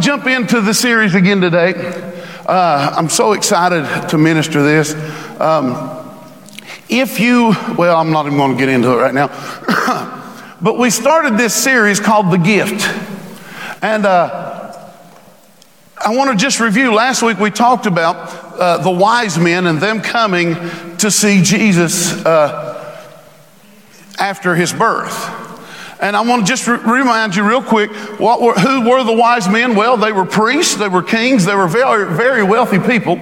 jump into the series again today. Uh, I'm so excited to minister this. Um, if you, well, I'm not even going to get into it right now, but we started this series called The Gift. And uh, I want to just review. Last week we talked about uh, the wise men and them coming to see Jesus uh, after his birth. And I want to just re- remind you real quick what were, who were the wise men? Well, they were priests, they were kings, they were very, very wealthy people.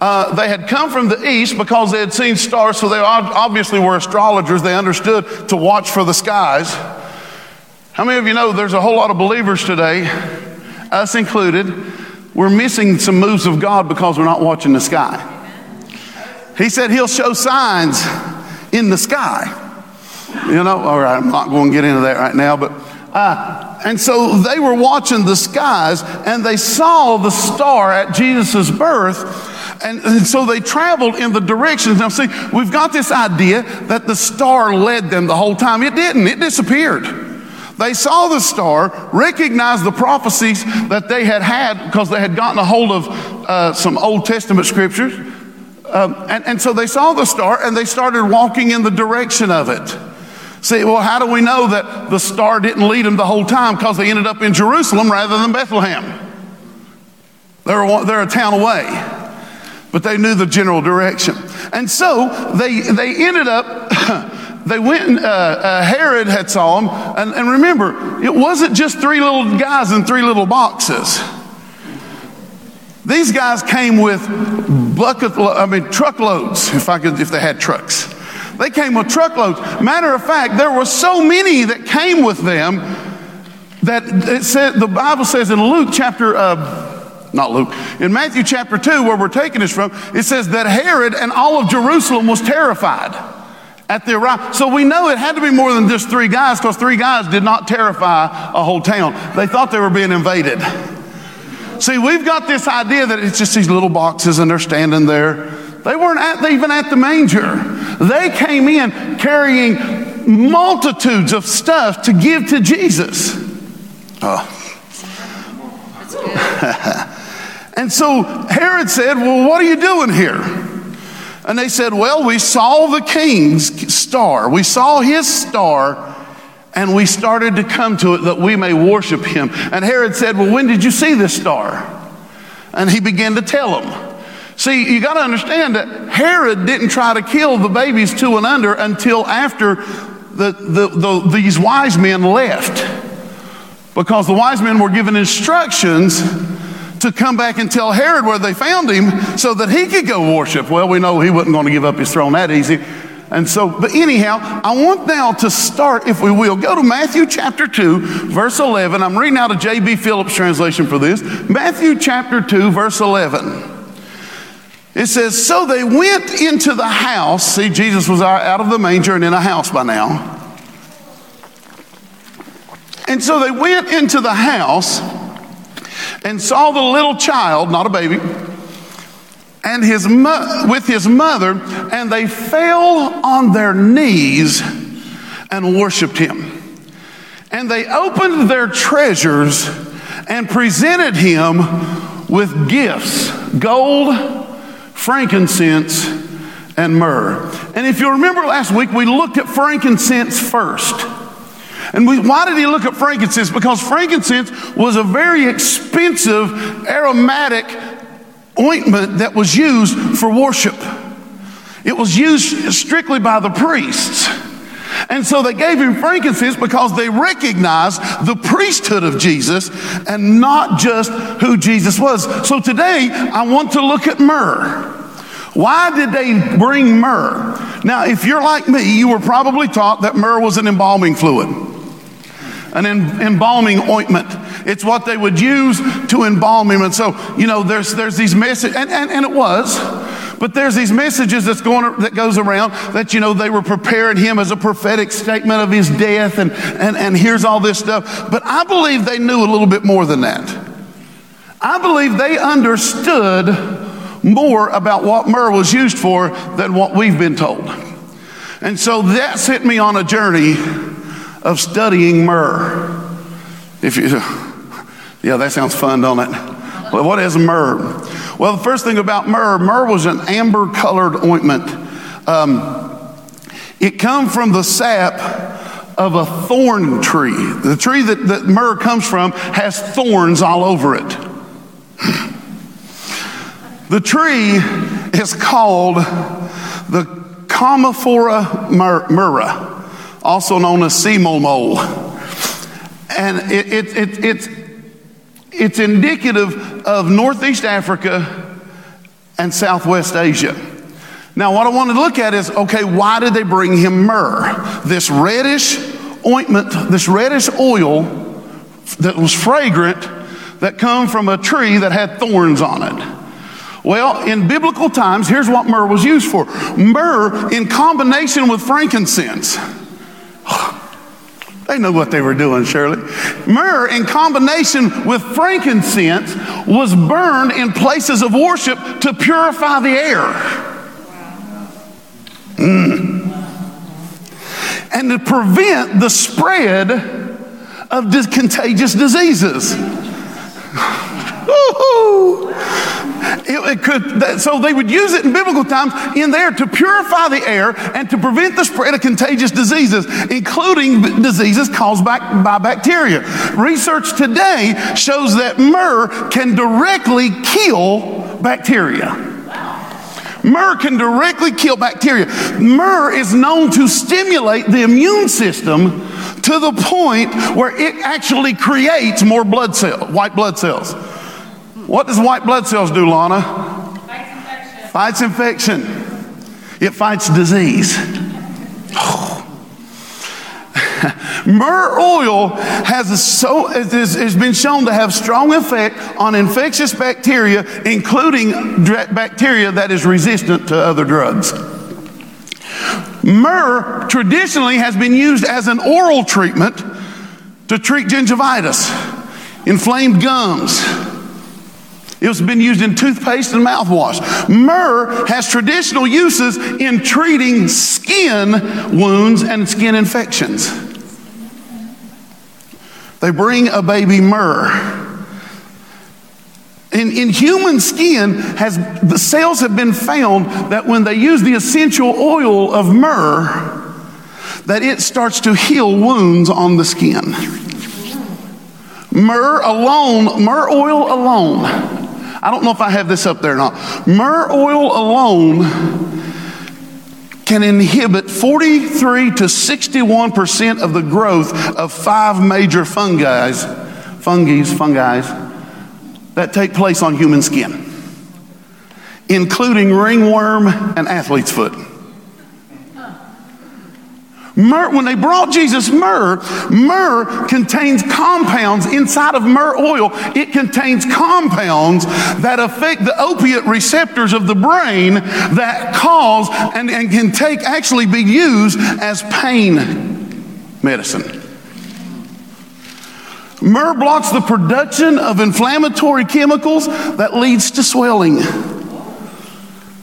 Uh, they had come from the east because they had seen stars, so they obviously were astrologers. They understood to watch for the skies. How many of you know there's a whole lot of believers today, us included, we're missing some moves of God because we're not watching the sky. He said he'll show signs in the sky. You know, all right, I'm not going to get into that right now, but. Uh, and so they were watching the skies and they saw the star at Jesus' birth. And, and, so they traveled in the directions. Now, see, we've got this idea that the star led them the whole time. It didn't, it disappeared. They saw the star, recognized the prophecies that they had had because they had gotten a hold of uh, some Old Testament scriptures. Um, and, and so they saw the star and they started walking in the direction of it. See, well, how do we know that the star didn't lead them the whole time? Because they ended up in Jerusalem rather than Bethlehem. They're, they're a town away, but they knew the general direction. And so they, they ended up, they went, and, uh, uh, Herod had saw them. And, and remember, it wasn't just three little guys in three little boxes. These guys came with bucket, I mean, truckloads, if I could, if they had trucks. They came with truckloads. Matter of fact, there were so many that came with them that it said, the Bible says in Luke chapter, uh, not Luke, in Matthew chapter 2, where we're taking this from, it says that Herod and all of Jerusalem was terrified at the arrival. So we know it had to be more than just three guys because three guys did not terrify a whole town. They thought they were being invaded. See, we've got this idea that it's just these little boxes and they're standing there. They weren't at, even at the manger. They came in carrying multitudes of stuff to give to Jesus. Oh. and so Herod said, Well, what are you doing here? And they said, Well, we saw the king's star. We saw his star, and we started to come to it that we may worship him. And Herod said, Well, when did you see this star? And he began to tell them. See, you got to understand that Herod didn't try to kill the babies two and under until after the, the, the, these wise men left. Because the wise men were given instructions to come back and tell Herod where they found him so that he could go worship. Well, we know he wasn't going to give up his throne that easy. And so, but anyhow, I want now to start, if we will, go to Matthew chapter 2, verse 11. I'm reading out of J.B. Phillips' translation for this. Matthew chapter 2, verse 11. It says, So they went into the house. See, Jesus was out of the manger and in a house by now. And so they went into the house and saw the little child, not a baby, and his mo- with his mother, and they fell on their knees and worshiped him. And they opened their treasures and presented him with gifts gold frankincense, and myrrh. And if you remember last week, we looked at frankincense first. And we, why did he look at frankincense? Because frankincense was a very expensive aromatic ointment that was used for worship. It was used strictly by the priests. And so they gave him frankincense because they recognized the priesthood of Jesus and not just who Jesus was. So today I want to look at myrrh. Why did they bring myrrh? Now, if you're like me, you were probably taught that myrrh was an embalming fluid, an embalming ointment. It's what they would use to embalm him. And so, you know, there's, there's these messages, and, and, and it was. But there's these messages that's going that goes around that you know they were preparing him as a prophetic statement of his death and, and, and here's all this stuff. But I believe they knew a little bit more than that. I believe they understood more about what myrrh was used for than what we've been told. And so that sent me on a journey of studying myrrh. If you Yeah, that sounds fun, don't it? Well, what is myrrh? Well, the first thing about myrrh, myrrh was an amber colored ointment. Um, it come from the sap of a thorn tree. The tree that, that myrrh comes from has thorns all over it. The tree is called the Commiphora myrrha, also known as molmol. And it, it, it, it's, it's indicative of Northeast Africa and Southwest Asia. Now, what I want to look at is okay, why did they bring him myrrh? This reddish ointment, this reddish oil that was fragrant that come from a tree that had thorns on it. Well, in biblical times, here's what myrrh was used for myrrh in combination with frankincense. They knew what they were doing, Shirley. Myrrh, in combination with frankincense, was burned in places of worship to purify the air. Mm. And to prevent the spread of contagious diseases. It, it could, so they would use it in biblical times in there to purify the air and to prevent the spread of contagious diseases, including diseases caused by, by bacteria. Research today shows that myrrh can directly kill bacteria. Myrrh can directly kill bacteria. Myrrh is known to stimulate the immune system to the point where it actually creates more blood cells, white blood cells. What does white blood cells do, Lana? Fights infection. Fights infection. It fights disease. Myrrh oil has, so, has been shown to have strong effect on infectious bacteria, including bacteria that is resistant to other drugs. Myrrh traditionally has been used as an oral treatment to treat gingivitis, inflamed gums, it's been used in toothpaste and mouthwash. Myrrh has traditional uses in treating skin wounds and skin infections. They bring a baby myrrh. In, in human skin, has, the cells have been found that when they use the essential oil of myrrh, that it starts to heal wounds on the skin. Myrrh alone, myrrh oil alone, I don't know if I have this up there or not. Myrrh oil alone can inhibit 43 to 61% of the growth of five major fungi, fungi, fungi that take place on human skin, including ringworm and athlete's foot. Myrrh, when they brought Jesus myrrh, myrrh contains compounds inside of myrrh oil. It contains compounds that affect the opiate receptors of the brain that cause and, and can take actually be used as pain medicine. Myrrh blocks the production of inflammatory chemicals that leads to swelling.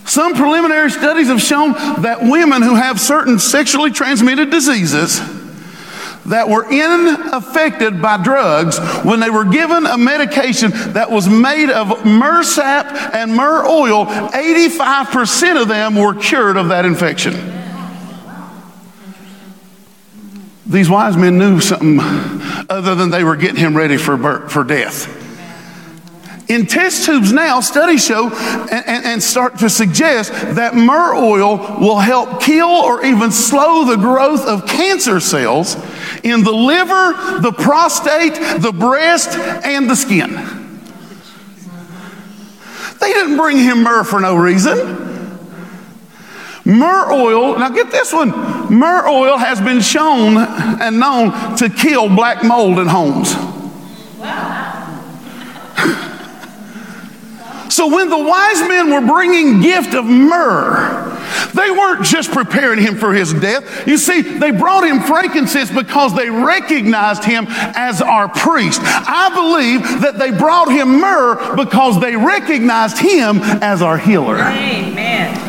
Some preliminary studies have shown that women who have certain sexually transmitted diseases that were unaffected by drugs when they were given a medication that was made of myrrh sap and myrrh oil, 85% of them were cured of that infection. These wise men knew something other than they were getting him ready for, birth, for death. In test tubes now, studies show and, and, and, start to suggest that myrrh oil will help kill or even slow the growth of cancer cells in the liver, the prostate, the breast, and the skin. They didn't bring him myrrh for no reason. Myrrh oil, now get this one myrrh oil has been shown and known to kill black mold in homes. Wow. So when the wise men were bringing gift of myrrh, they weren't just preparing him for his death. You see, they brought him frankincense because they recognized him as our priest. I believe that they brought him myrrh because they recognized him as our healer. Amen.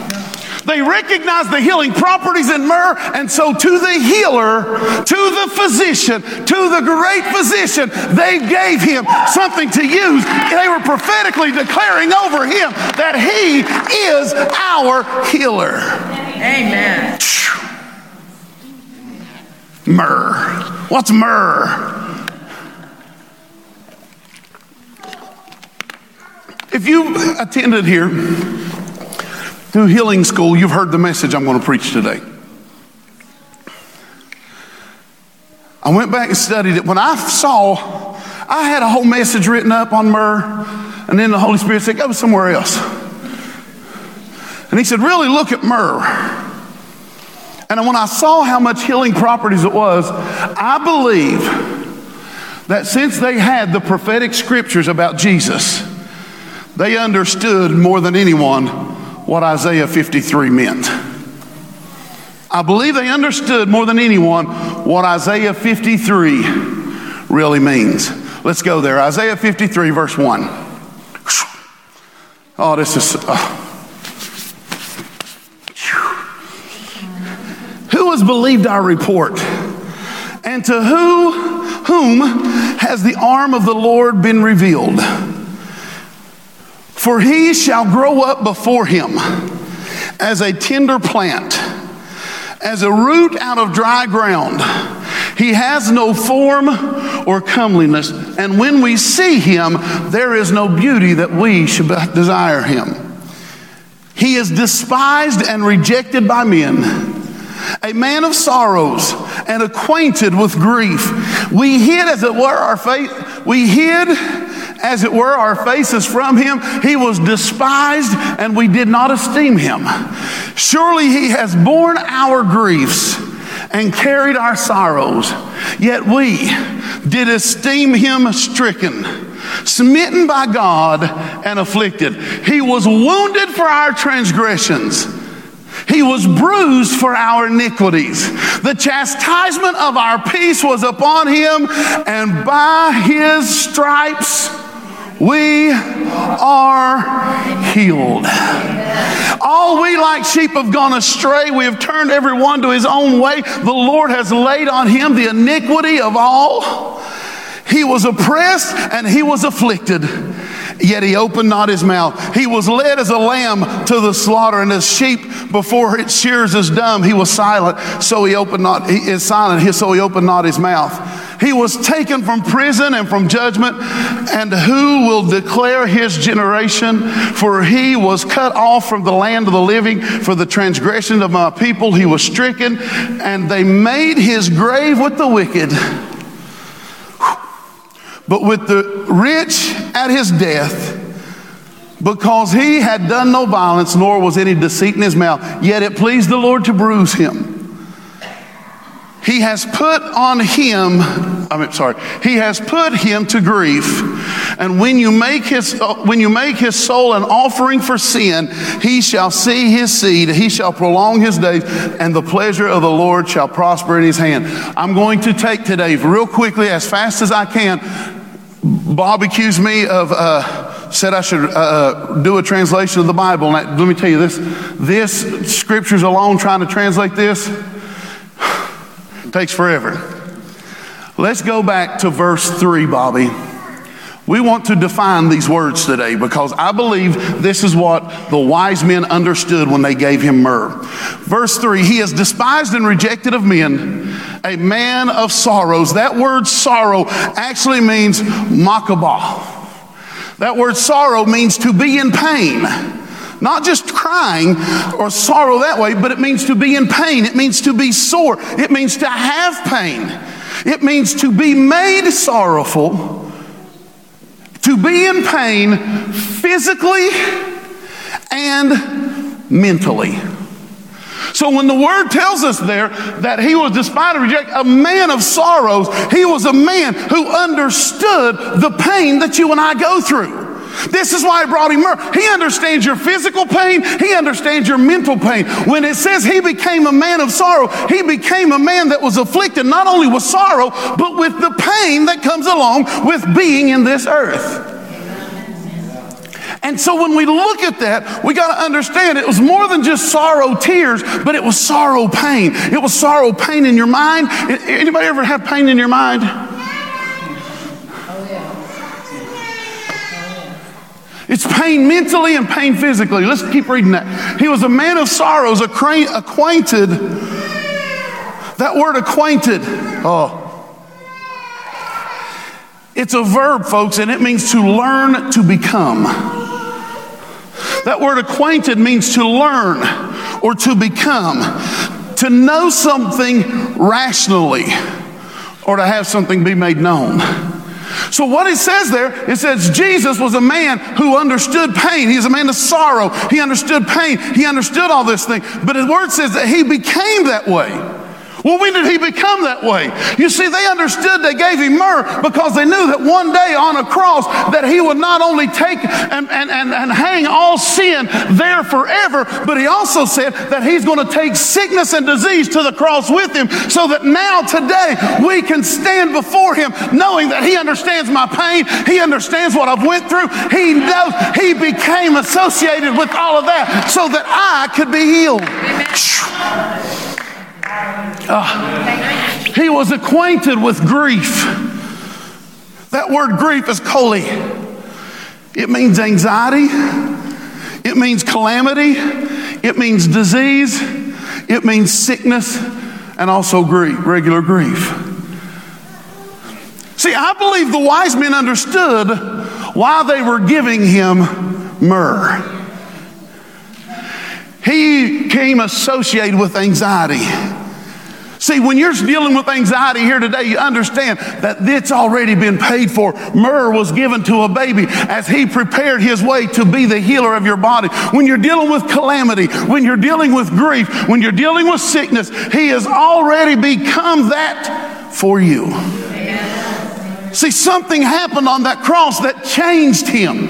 They recognized the healing properties in myrrh, and so to the healer, to the physician, to the great physician, they gave him something to use. They were prophetically declaring over him that he is our healer. Amen. Myrrh. What's myrrh? If you attended here through healing school, you've heard the message I'm going to preach today. I went back and studied it. When I saw, I had a whole message written up on myrrh, and then the Holy Spirit said, Go somewhere else. And He said, Really look at myrrh. And when I saw how much healing properties it was, I believe that since they had the prophetic scriptures about Jesus, they understood more than anyone what Isaiah 53 meant. I believe they understood more than anyone what Isaiah 53 really means. Let's go there. Isaiah 53, verse 1. Oh, this is. Uh, who has believed our report? And to who, whom has the arm of the Lord been revealed? For he shall grow up before him as a tender plant, as a root out of dry ground. He has no form or comeliness, and when we see him, there is no beauty that we should desire him. He is despised and rejected by men, a man of sorrows and acquainted with grief. We hid, as it were, our face. We hid as it were, our faces from him. He was despised and we did not esteem him. Surely he has borne our griefs and carried our sorrows, yet we did esteem him stricken, smitten by God, and afflicted. He was wounded for our transgressions. He was bruised for our iniquities. The chastisement of our peace was upon him, and by his stripes we are healed. All we like sheep have gone astray. We have turned everyone to his own way. The Lord has laid on him the iniquity of all. He was oppressed and he was afflicted yet he opened not his mouth. He was led as a lamb to the slaughter, and as sheep before its shears is dumb, he was silent, so he opened not, he is silent, so he opened not his mouth. He was taken from prison and from judgment, and who will declare his generation? For he was cut off from the land of the living for the transgression of my people. He was stricken, and they made his grave with the wicked but with the rich at his death, because he had done no violence, nor was any deceit in his mouth. Yet it pleased the Lord to bruise him. He has put on him, I mean, sorry, he has put him to grief. And when you make his, uh, when you make his soul an offering for sin, he shall see his seed, he shall prolong his days, and the pleasure of the Lord shall prosper in his hand. I'm going to take today, real quickly, as fast as I can, Bob accused me of, uh, said I should uh, uh, do a translation of the Bible. And let me tell you this this scriptures alone, trying to translate this, takes forever. Let's go back to verse 3, Bobby. We want to define these words today because I believe this is what the wise men understood when they gave him myrrh. Verse 3 He is despised and rejected of men, a man of sorrows. That word sorrow actually means makabah. That word sorrow means to be in pain. Not just crying or sorrow that way, but it means to be in pain. It means to be sore. It means to have pain. It means to be made sorrowful to be in pain physically and mentally. So when the word tells us there that he was despised and rejected, a man of sorrows, he was a man who understood the pain that you and I go through. This is why I brought him myrrh. He understands your physical pain. He understands your mental pain. When it says he became a man of sorrow, he became a man that was afflicted not only with sorrow, but with the pain that comes along with being in this earth. And so when we look at that, we got to understand it was more than just sorrow, tears, but it was sorrow, pain. It was sorrow, pain in your mind. Anybody ever have pain in your mind? It's pain mentally and pain physically. Let's keep reading that. He was a man of sorrows, acquainted. That word acquainted, oh. It's a verb, folks, and it means to learn to become. That word acquainted means to learn or to become, to know something rationally or to have something be made known. So, what it says there, it says Jesus was a man who understood pain. He's a man of sorrow. He understood pain. He understood all this thing. But his word says that he became that way. Well, when did he become that way? You see, they understood they gave him myrrh because they knew that one day on a cross that he would not only take and, and, and, and hang all sin there forever, but he also said that he's going to take sickness and disease to the cross with him so that now today we can stand before him knowing that he understands my pain. He understands what I've went through. He knows he became associated with all of that so that I could be healed. Amen. Uh, he was acquainted with grief. That word grief is chole. It means anxiety, it means calamity, it means disease, it means sickness, and also grief, regular grief. See, I believe the wise men understood why they were giving him myrrh. He came associated with anxiety. See, when you're dealing with anxiety here today, you understand that it's already been paid for. Myrrh was given to a baby as he prepared his way to be the healer of your body. When you're dealing with calamity, when you're dealing with grief, when you're dealing with sickness, he has already become that for you. See, something happened on that cross that changed him.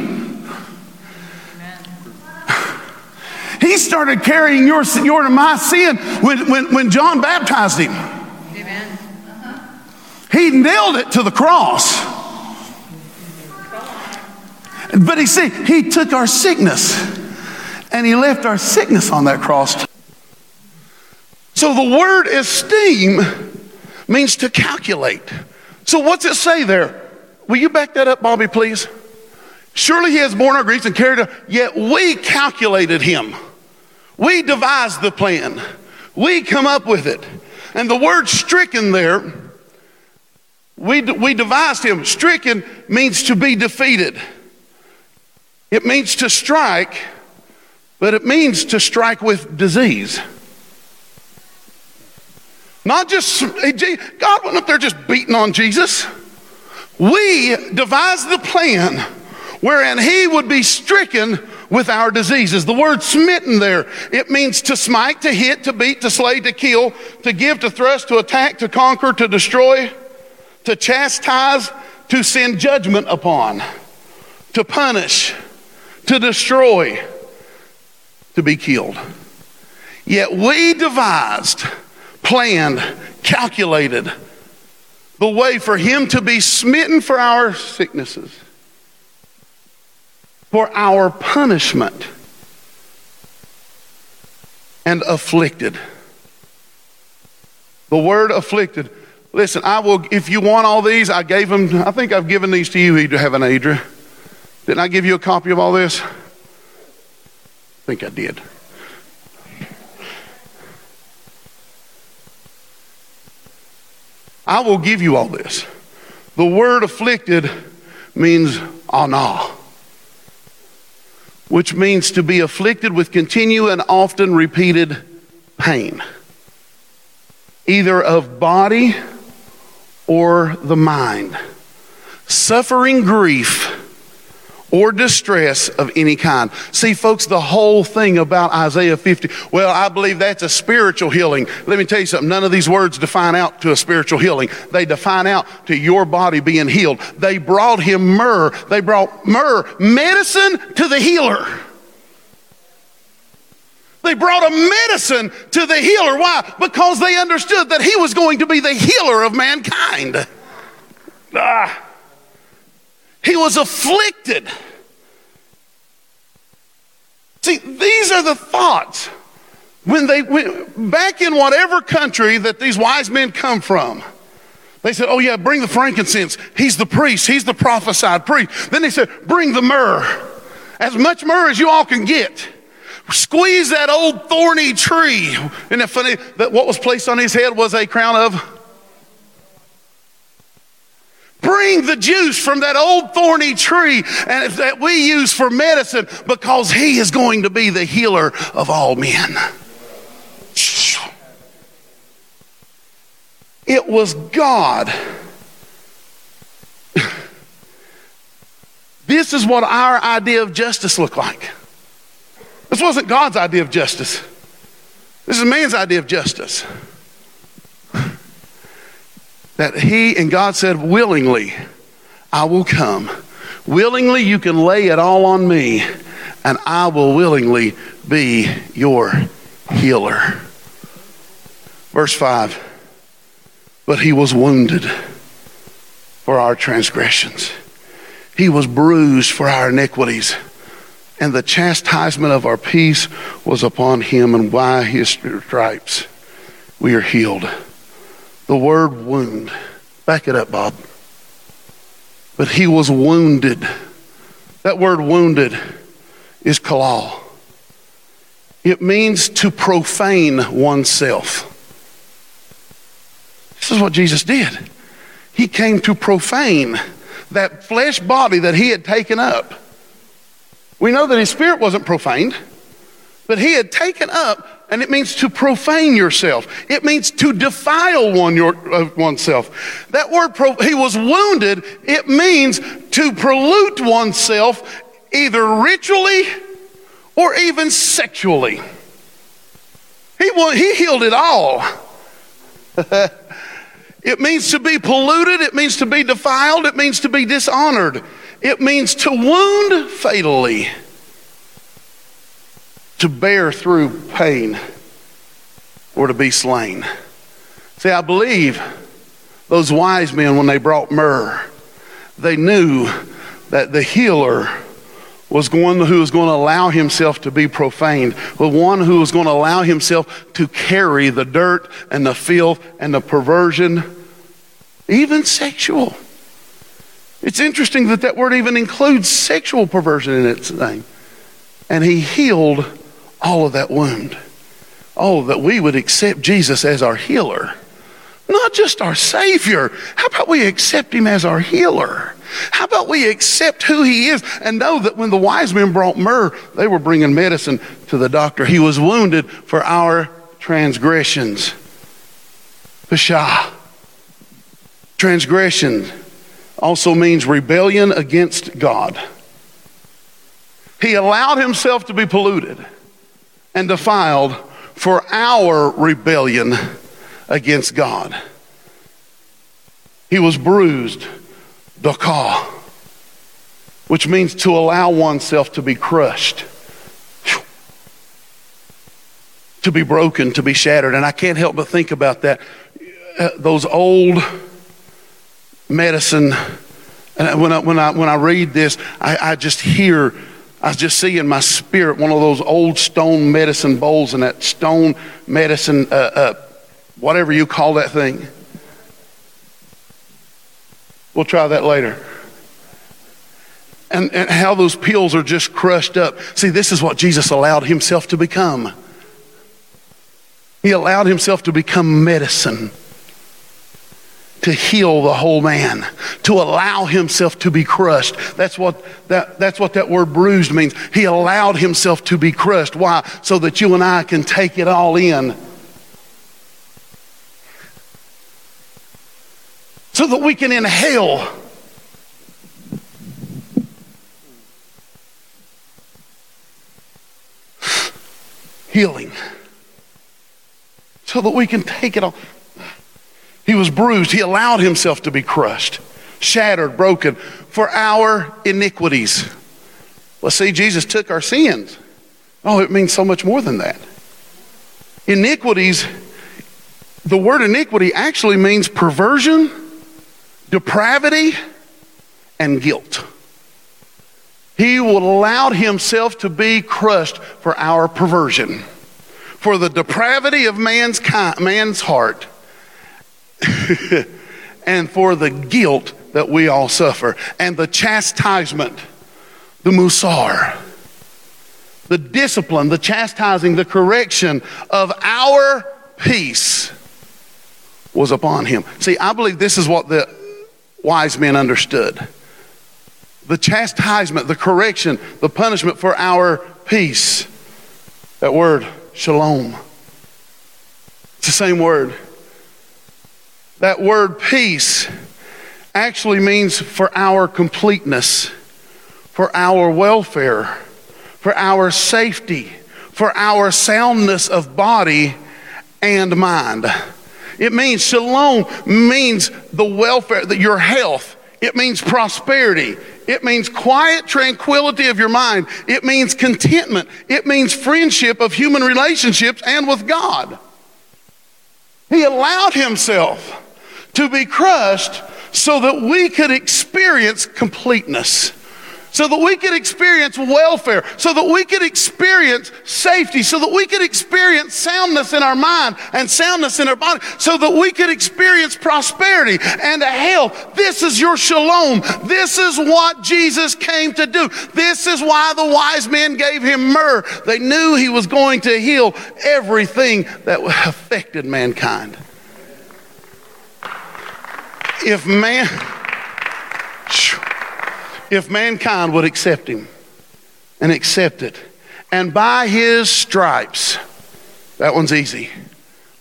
He started carrying your, your and my sin when, when, when John baptized him. Amen. He nailed it to the cross. But he see, he took our sickness and he left our sickness on that cross. So the word esteem means to calculate. So what's it say there? Will you back that up, Bobby, please? Surely he has borne our griefs and carried it, yet we calculated him. We devised the plan. We come up with it. And the word stricken there, we, we devised him. Stricken means to be defeated. It means to strike, but it means to strike with disease. Not just, God wasn't up there just beating on Jesus. We devised the plan wherein he would be stricken with our diseases. The word smitten there, it means to smite, to hit, to beat, to slay, to kill, to give, to thrust, to attack, to conquer, to destroy, to chastise, to send judgment upon, to punish, to destroy, to be killed. Yet we devised, planned, calculated the way for him to be smitten for our sicknesses for our punishment and afflicted. The word afflicted. Listen, I will, if you want all these, I gave them, I think I've given these to you to have an Adria. Didn't I give you a copy of all this? I think I did. I will give you all this. The word afflicted means anah which means to be afflicted with continual and often repeated pain, either of body or the mind, suffering grief or distress of any kind. See, folks, the whole thing about Isaiah 50, well, I believe that's a spiritual healing. Let me tell you something. None of these words define out to a spiritual healing. They define out to your body being healed. They brought him myrrh. They brought myrrh, medicine to the healer. They brought a medicine to the healer. Why? Because they understood that he was going to be the healer of mankind. Ah. He was afflicted. See, these are the thoughts when they went back in whatever country that these wise men come from. They said, Oh, yeah, bring the frankincense. He's the priest, he's the prophesied priest. Then they said, Bring the myrrh. As much myrrh as you all can get. Squeeze that old thorny tree. Isn't it funny that what was placed on his head was a crown of? Bring the juice from that old thorny tree and that we use for medicine because he is going to be the healer of all men. It was God. this is what our idea of justice looked like. This wasn't God's idea of justice. This is man's idea of justice. That he and God said, willingly, I will come. Willingly, you can lay it all on me, and I will willingly be your healer. Verse 5 but he was wounded for our transgressions. He was bruised for our iniquities. And the chastisement of our peace was upon him, and by his stripes we are healed. The word wound, back it up, Bob. But he was wounded. That word wounded is kalal. It means to profane oneself. This is what Jesus did. He came to profane that flesh body that he had taken up. We know that his spirit wasn't profaned, but he had taken up, and it means to profane yourself. It means to defile one your, uh, oneself. That word, pro, he was wounded, it means to pollute oneself either ritually or even sexually. He, he healed it all. It means to be polluted. It means to be defiled. It means to be dishonored. It means to wound fatally, to bear through pain, or to be slain. See, I believe those wise men, when they brought myrrh, they knew that the healer was one who was going to allow himself to be profaned, the one who was going to allow himself to carry the dirt and the filth and the perversion, even sexual. It's interesting that that word even includes sexual perversion in its name. And he healed all of that wound. Oh, that we would accept Jesus as our healer, not just our Savior. How about we accept him as our healer? How about we accept who he is and know that when the wise men brought myrrh, they were bringing medicine to the doctor. He was wounded for our transgressions. Pashah. Transgression also means rebellion against God. He allowed himself to be polluted and defiled for our rebellion against God. He was bruised Dakah, which means to allow oneself to be crushed, to be broken, to be shattered. And I can't help but think about that. Uh, those old medicine, when I, when I, when I read this, I, I just hear, I just see in my spirit one of those old stone medicine bowls and that stone medicine, uh, uh, whatever you call that thing We'll try that later. And, and how those pills are just crushed up. See, this is what Jesus allowed himself to become. He allowed himself to become medicine to heal the whole man, to allow himself to be crushed. That's what that, that's what that word bruised means. He allowed himself to be crushed. Why? So that you and I can take it all in so that we can inhale healing, so that we can take it all. He was bruised. He allowed himself to be crushed, shattered, broken for our iniquities. Well, see, Jesus took our sins. Oh, it means so much more than that. Iniquities, the word iniquity actually means perversion depravity, and guilt. He allowed himself to be crushed for our perversion, for the depravity of man's, man's heart, and for the guilt that we all suffer, and the chastisement, the musar, the discipline, the chastising, the correction of our peace was upon him. See, I believe this is what the wise men understood the chastisement, the correction, the punishment for our peace. That word, shalom. It's the same word. That word peace actually means for our completeness, for our welfare, for our safety, for our soundness of body and mind. It means shalom means the welfare, your health. It means prosperity. It means quiet tranquility of your mind. It means contentment. It means friendship of human relationships and with God. He allowed himself to be crushed so that we could experience completeness so that we could experience welfare, so that we could experience safety, so that we could experience soundness in our mind and soundness in our body, so that we could experience prosperity and health. This is your shalom. This is what Jesus came to do. This is why the wise men gave him myrrh. They knew he was going to heal everything that affected mankind. If man, if mankind would accept him and accept it. And by his stripes, that one's easy.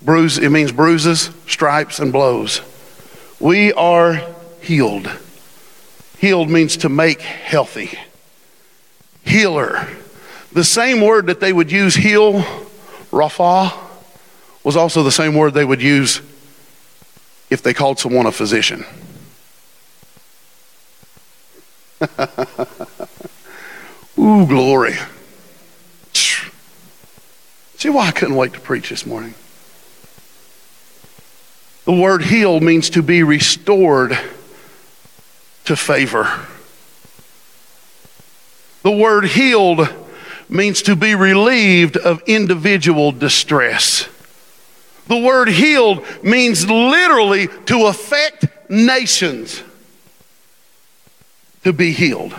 Bruise, it means bruises, stripes, and blows. We are healed. Healed means to make healthy. Healer. The same word that they would use heal, Rapha, was also the same word they would use if they called someone a physician. Ooh, glory. See why I couldn't wait to preach this morning? The word heal means to be restored to favor. The word healed means to be relieved of individual distress. The word healed means literally to affect nations to be healed.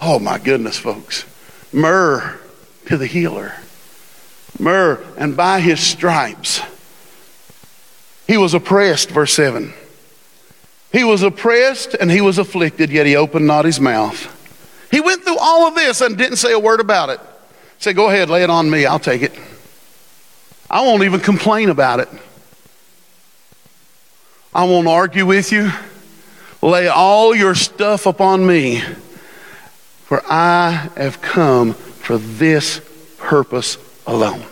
Oh my goodness, folks. Myrrh to the healer. Myrrh, and by his stripes, he was oppressed, verse 7. He was oppressed and he was afflicted, yet he opened not his mouth. He went through all of this and didn't say a word about it. Say, go ahead, lay it on me, I'll take it. I won't even complain about it. I won't argue with you. Lay all your stuff upon me, for I have come for this purpose alone.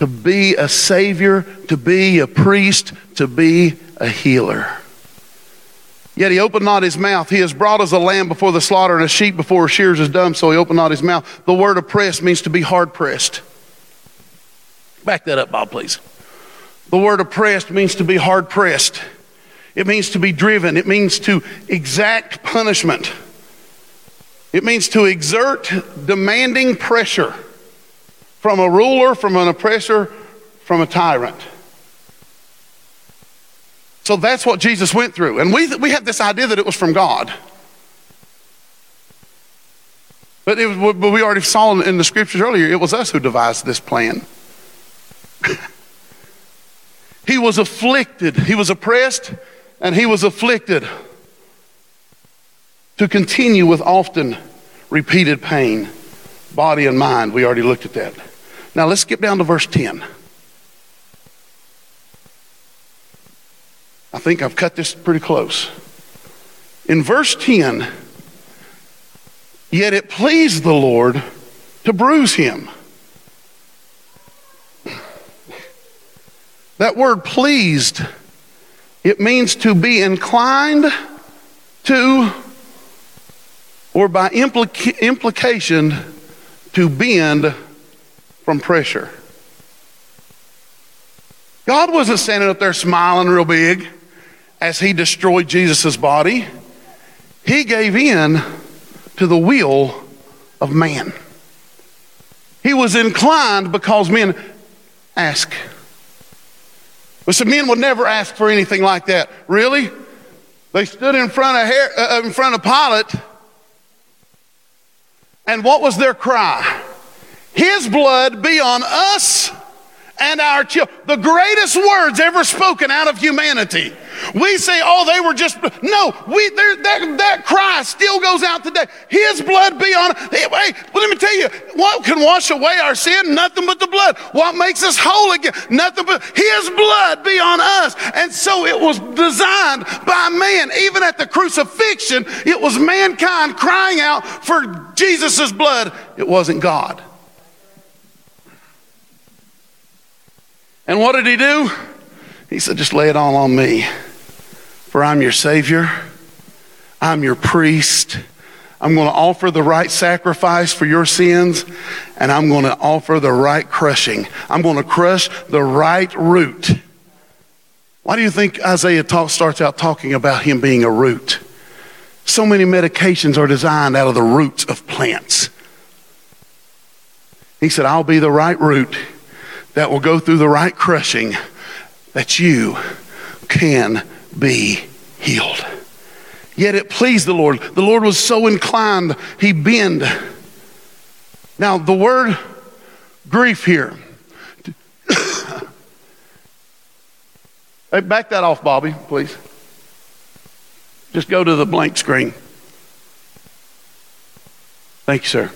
To be a savior, to be a priest, to be a healer. Yet he opened not his mouth. He has brought us a lamb before the slaughter and a sheep before shears is dumb, so he opened not his mouth. The word oppressed means to be hard pressed. Back that up, Bob, please. The word oppressed means to be hard pressed. It means to be driven. It means to exact punishment. It means to exert demanding pressure from a ruler, from an oppressor, from a tyrant. So that's what Jesus went through. And we, we have this idea that it was from God. But, it, but we already saw in the scriptures earlier, it was us who devised this plan. he was afflicted, he was oppressed, and he was afflicted to continue with often repeated pain, body and mind. We already looked at that. Now let's skip down to verse 10. I think I've cut this pretty close. In verse 10, yet it pleased the Lord to bruise him. That word pleased it means to be inclined to, or by implica- implication, to bend from pressure. God wasn't standing up there smiling real big as he destroyed Jesus' body. he gave in to the will of man. He was inclined because men ask. But some men would never ask for anything like that. Really? They stood in front of, Her- uh, in front of Pilate, and what was their cry? His blood be on us and our children. The greatest words ever spoken out of humanity. We say, oh, they were just, no, we, that, that cry still goes out today. His blood be on, hey, well, let me tell you, what can wash away our sin? Nothing but the blood. What makes us whole again? Nothing but His blood be on us. And so it was designed by man. Even at the crucifixion, it was mankind crying out for Jesus' blood. It wasn't God. And what did he do? He said, just lay it all on me. For I'm your Savior, I'm your priest. I'm going to offer the right sacrifice for your sins, and I'm going to offer the right crushing. I'm going to crush the right root. Why do you think Isaiah talk, starts out talking about him being a root? So many medications are designed out of the roots of plants. He said, I'll be the right root that will go through the right crushing that you can be healed. Yet it pleased the Lord. The Lord was so inclined, he bend. Now, the word grief here. hey, back that off, Bobby, please. Just go to the blank screen. Thank you, sir.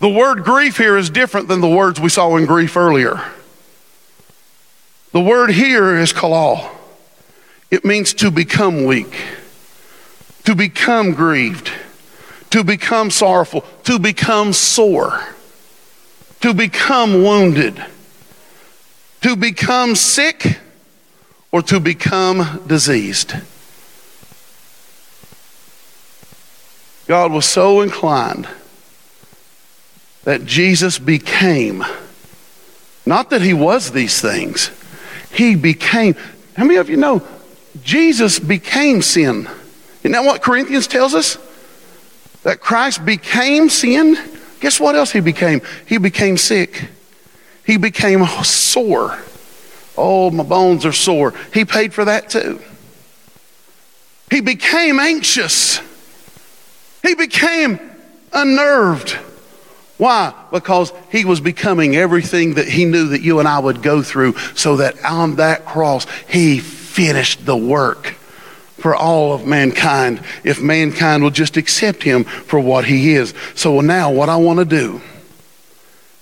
The word grief here is different than the words we saw in grief earlier. The word here is kalal. It means to become weak, to become grieved, to become sorrowful, to become sore, to become wounded, to become sick, or to become diseased. God was so inclined that Jesus became. Not that he was these things, he became. How many of you know Jesus became sin? Isn't that what Corinthians tells us? That Christ became sin? Guess what else he became? He became sick. He became sore. Oh, my bones are sore. He paid for that too. He became anxious. He became unnerved. Why? Because he was becoming everything that he knew that you and I would go through, so that on that cross, he finished the work for all of mankind if mankind will just accept him for what he is. So now, what I want to do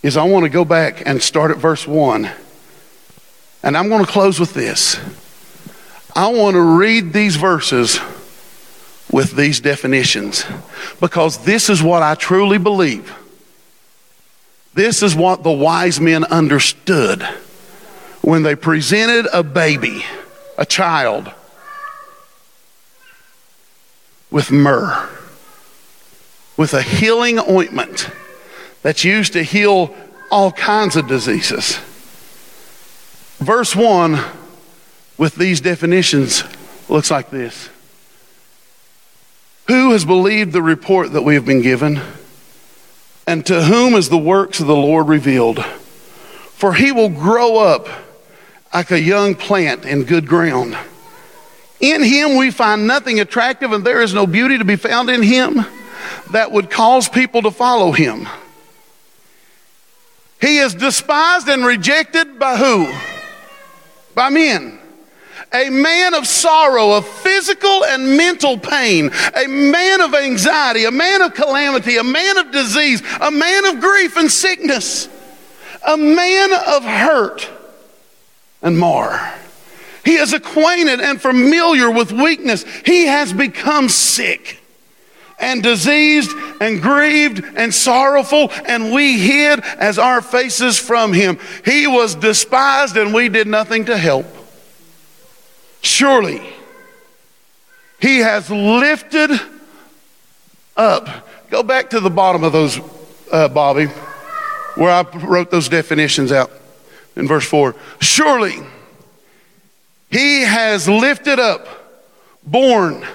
is I want to go back and start at verse 1. And I'm going to close with this. I want to read these verses with these definitions because this is what I truly believe this is what the wise men understood when they presented a baby, a child, with myrrh, with a healing ointment that's used to heal all kinds of diseases. Verse 1 with these definitions looks like this Who has believed the report that we have been given? And to whom is the works of the Lord revealed? For he will grow up like a young plant in good ground. In him we find nothing attractive, and there is no beauty to be found in him that would cause people to follow him. He is despised and rejected by who? By men a man of sorrow, of physical and mental pain, a man of anxiety, a man of calamity, a man of disease, a man of grief and sickness, a man of hurt and more. He is acquainted and familiar with weakness. He has become sick and diseased and grieved and sorrowful, and we hid as our faces from him. He was despised, and we did nothing to help. Surely he has lifted up. Go back to the bottom of those, uh, Bobby, where I wrote those definitions out in verse 4. Surely he has lifted up, borne,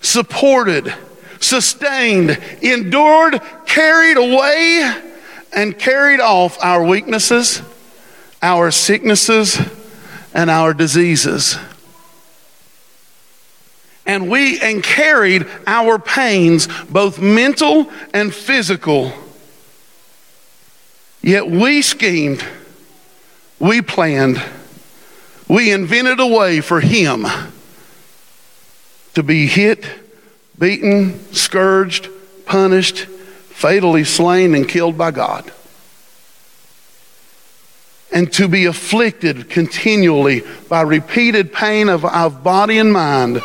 supported, sustained, endured, carried away, and carried off our weaknesses, our sicknesses, and our diseases. And we and carried our pains, both mental and physical. Yet we schemed, we planned, we invented a way for him to be hit, beaten, scourged, punished, fatally slain, and killed by God. And to be afflicted continually by repeated pain of, of body and mind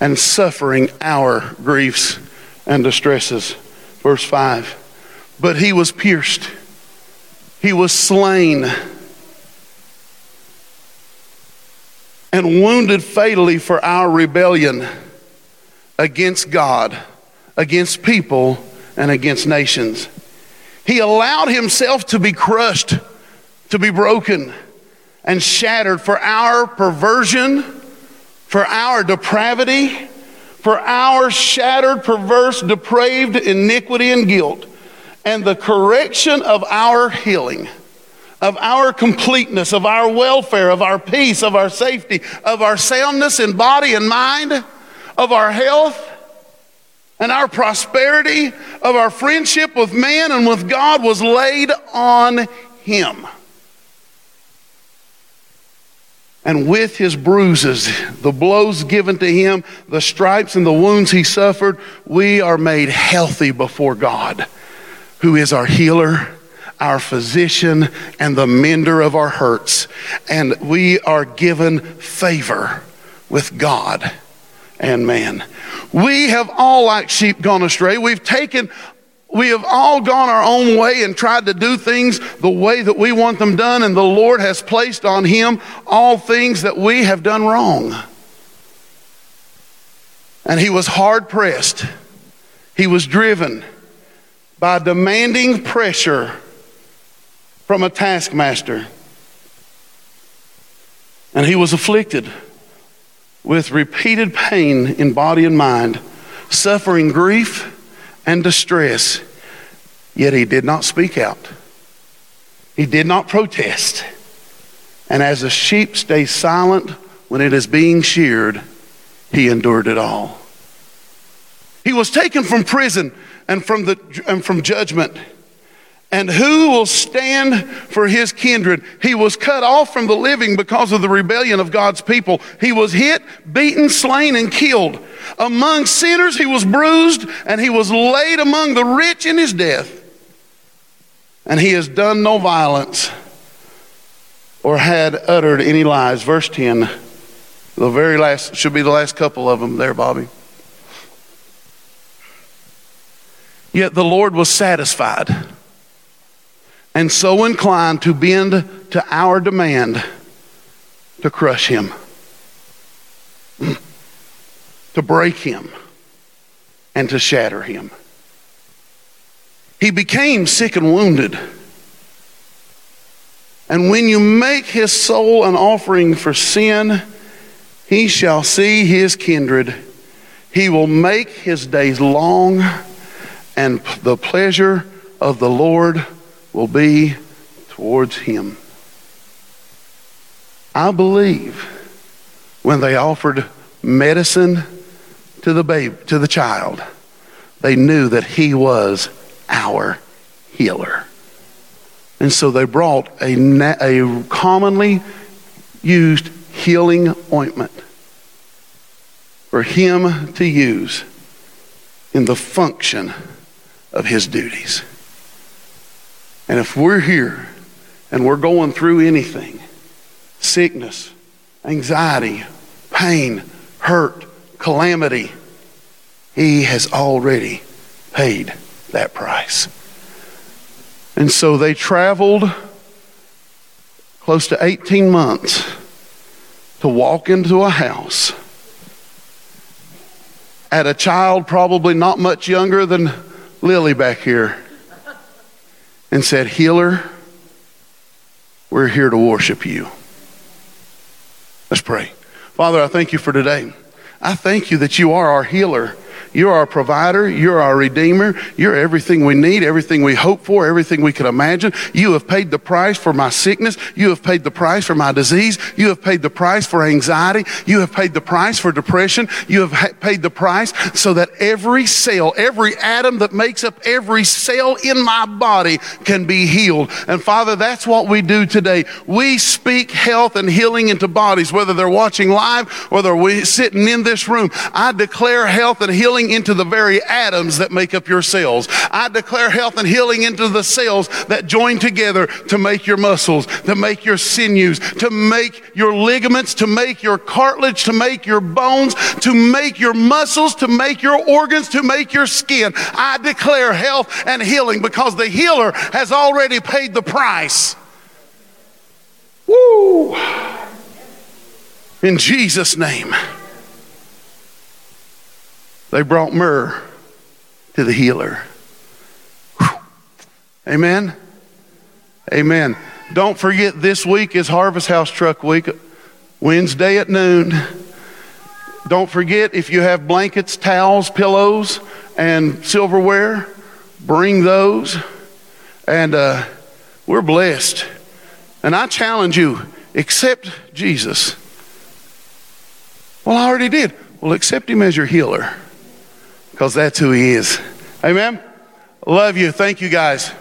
and suffering our griefs and distresses. Verse 5 But he was pierced, he was slain and wounded fatally for our rebellion against God, against people, and against nations. He allowed himself to be crushed, to be broken, and shattered for our perversion, for our depravity, for our shattered, perverse, depraved iniquity and guilt, and the correction of our healing of our completeness, of our welfare, of our peace, of our safety, of our soundness in body and mind, of our health and our prosperity, of our friendship with man and with God was laid on him. And with his bruises, the blows given to him, the stripes and the wounds he suffered, we are made healthy before God, who is our healer our physician and the mender of our hurts. And we are given favor with God and man. We have all, like sheep, gone astray. We've taken we have all gone our own way and tried to do things the way that we want them done, and the Lord has placed on him all things that we have done wrong. And he was hard pressed. He was driven by demanding pressure from a taskmaster. And he was afflicted with repeated pain in body and mind, suffering grief and distress, yet he did not speak out. He did not protest. And as a sheep stays silent when it is being sheared, he endured it all. He was taken from prison and from, the, and from judgment and who will stand for his kindred? He was cut off from the living because of the rebellion of God's people. He was hit, beaten, slain, and killed. Among sinners, he was bruised, and he was laid among the rich in his death. And he has done no violence or had uttered any lies. Verse 10, the very last, should be the last couple of them there, Bobby. Yet the Lord was satisfied and so inclined to bend to our demand to crush him, to break him, and to shatter him. He became sick and wounded. And when you make his soul an offering for sin, he shall see his kindred. He will make his days long, and the pleasure of the Lord will be towards him. I believe when they offered medicine to the babe, to the child, they knew that he was our healer. And so they brought a, a commonly used healing ointment for him to use in the function of his duties. And if we're here and we're going through anything sickness, anxiety, pain, hurt, calamity he has already paid that price. And so they traveled close to 18 months to walk into a house at a child probably not much younger than Lily back here and said, Healer, we're here to worship you. Let's pray. Father, I thank you for today. I thank you that you are our healer. You're our provider. You're our redeemer. You're everything we need, everything we hope for, everything we can imagine. You have paid the price for my sickness. You have paid the price for my disease. You have paid the price for anxiety. You have paid the price for depression. You have ha- paid the price so that every cell, every atom that makes up every cell in my body can be healed. And Father, that's what we do today. We speak health and healing into bodies, whether they're watching live or they're sitting in this room. I declare health and healing healing into the very atoms that make up your cells. I declare health and healing into the cells that join together to make your muscles, to make your sinews, to make your ligaments, to make your cartilage, to make your bones, to make your muscles, to make your organs, to make your skin. I declare health and healing because the healer has already paid the price. Woo! In Jesus' name. They brought myrrh to the healer. Whew. Amen. Amen. Don't forget this week is Harvest House Truck Week, Wednesday at noon. Don't forget if you have blankets, towels, pillows, and silverware, bring those. And uh, we're blessed. And I challenge you accept Jesus. Well, I already did. Well, accept him as your healer because that's who He is. Amen. Love you. Thank you, guys.